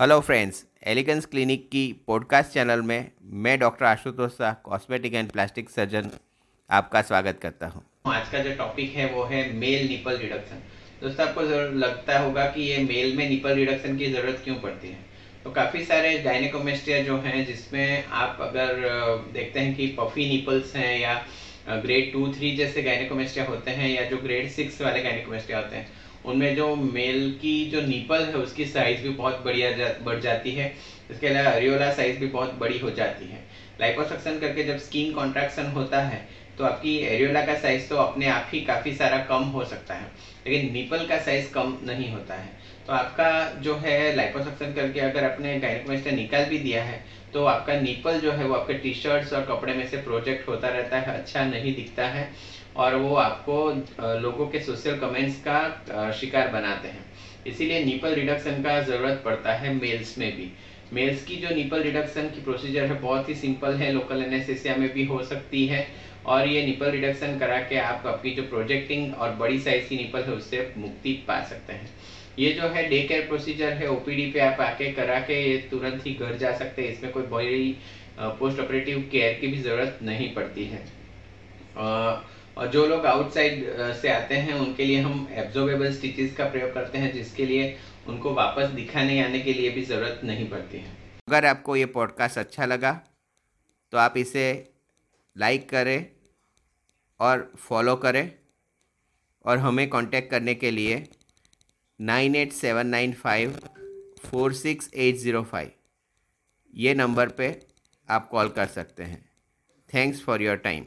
Hello friends elegance clinic की podcast channel में मैं doctor Ashutosh Shah cosmetic and plastic surgeon आपका स्वागत करता हूँ। आज का जो टॉपिक है, वो है मेल निपल रिडक्शन दोस्तों, आपको लगता होगा कि ये मेल में निपल रिडक्शन की ज़रूरत क्यों पड़ती है तो काफ़ी सारे गायनेकोमेस्टिया जो हैं, जिसमें आप अगर देखते हैं कि पफी निपल्स हैं या ग्रेड टू थ्री जैसे गायनेकोमेस्टिया होते हैं या जो ग्रेड सिक्स वाले गायनेकोमेस्टिया होते हैं उनमें जो मेल की जो नीपल है उसकी साइज़ भी बहुत बढ़िया जा, बढ़ जाती है। इसके अलावा अरियोला साइज़ भी बहुत बड़ी हो जाती है। लाइपोसक्शन करके जब स्किन कॉन्ट्रैक्शन होता है तो आपकी एरियोला का साइज़ तो अपने आप ही काफ़ी सारा कम हो सकता है, लेकिन निपल का साइज़ कम नहीं होता है। तो आपका जो है लाइपोसक्शन करके अगर आपने गायनेकोमेस्टिया निकाल भी दिया है तो आपका निपल जो है वो आपके टी शर्ट्स और कपड़े में से प्रोजेक्ट होता रहता है अच्छा नहीं दिखता है, और वो आपको लोगों के सोशल कमेंट्स का शिकार बनाते हैं। इसीलिए निपल रिडक्शन का ज़रूरत पड़ता है मेल्स में भी। मेल्स की जो निपल रिडक्शन की प्रोसीजर है, बहुत ही सिंपल है लोकल एनेस्थेसिया में भी हो सकती है। और ये निपल रिडक्शन करा के आप आपकी जो प्रोजेक्टिंग और बड़ी साइज़ की निपल है, उससे मुक्ति पा सकते हैं। ये जो है डे केयर प्रोसीजर है ओपीडी पे आप आके करा के ये तुरंत ही घर जा सकते हैं। इसमें कोई बड़ी पोस्ट ऑपरेटिव केयर की भी ज़रूरत नहीं पड़ती है। और जो लोग आउटसाइड से आते हैं, उनके लिए हम एब्जॉर्बेबल स्टिचेस का प्रयोग करते हैं, जिसके लिए उनको वापस दिखाने आने के लिए भी ज़रूरत नहीं पड़ती है। अगर आपको ये पॉडकास्ट अच्छा लगा तो आप इसे लाइक करें और फॉलो करें और हमें कांटेक्ट करने के लिए nine eight seven nine five four six eight zero five ये नंबर पे आप कॉल कर सकते हैं। Thanks for your time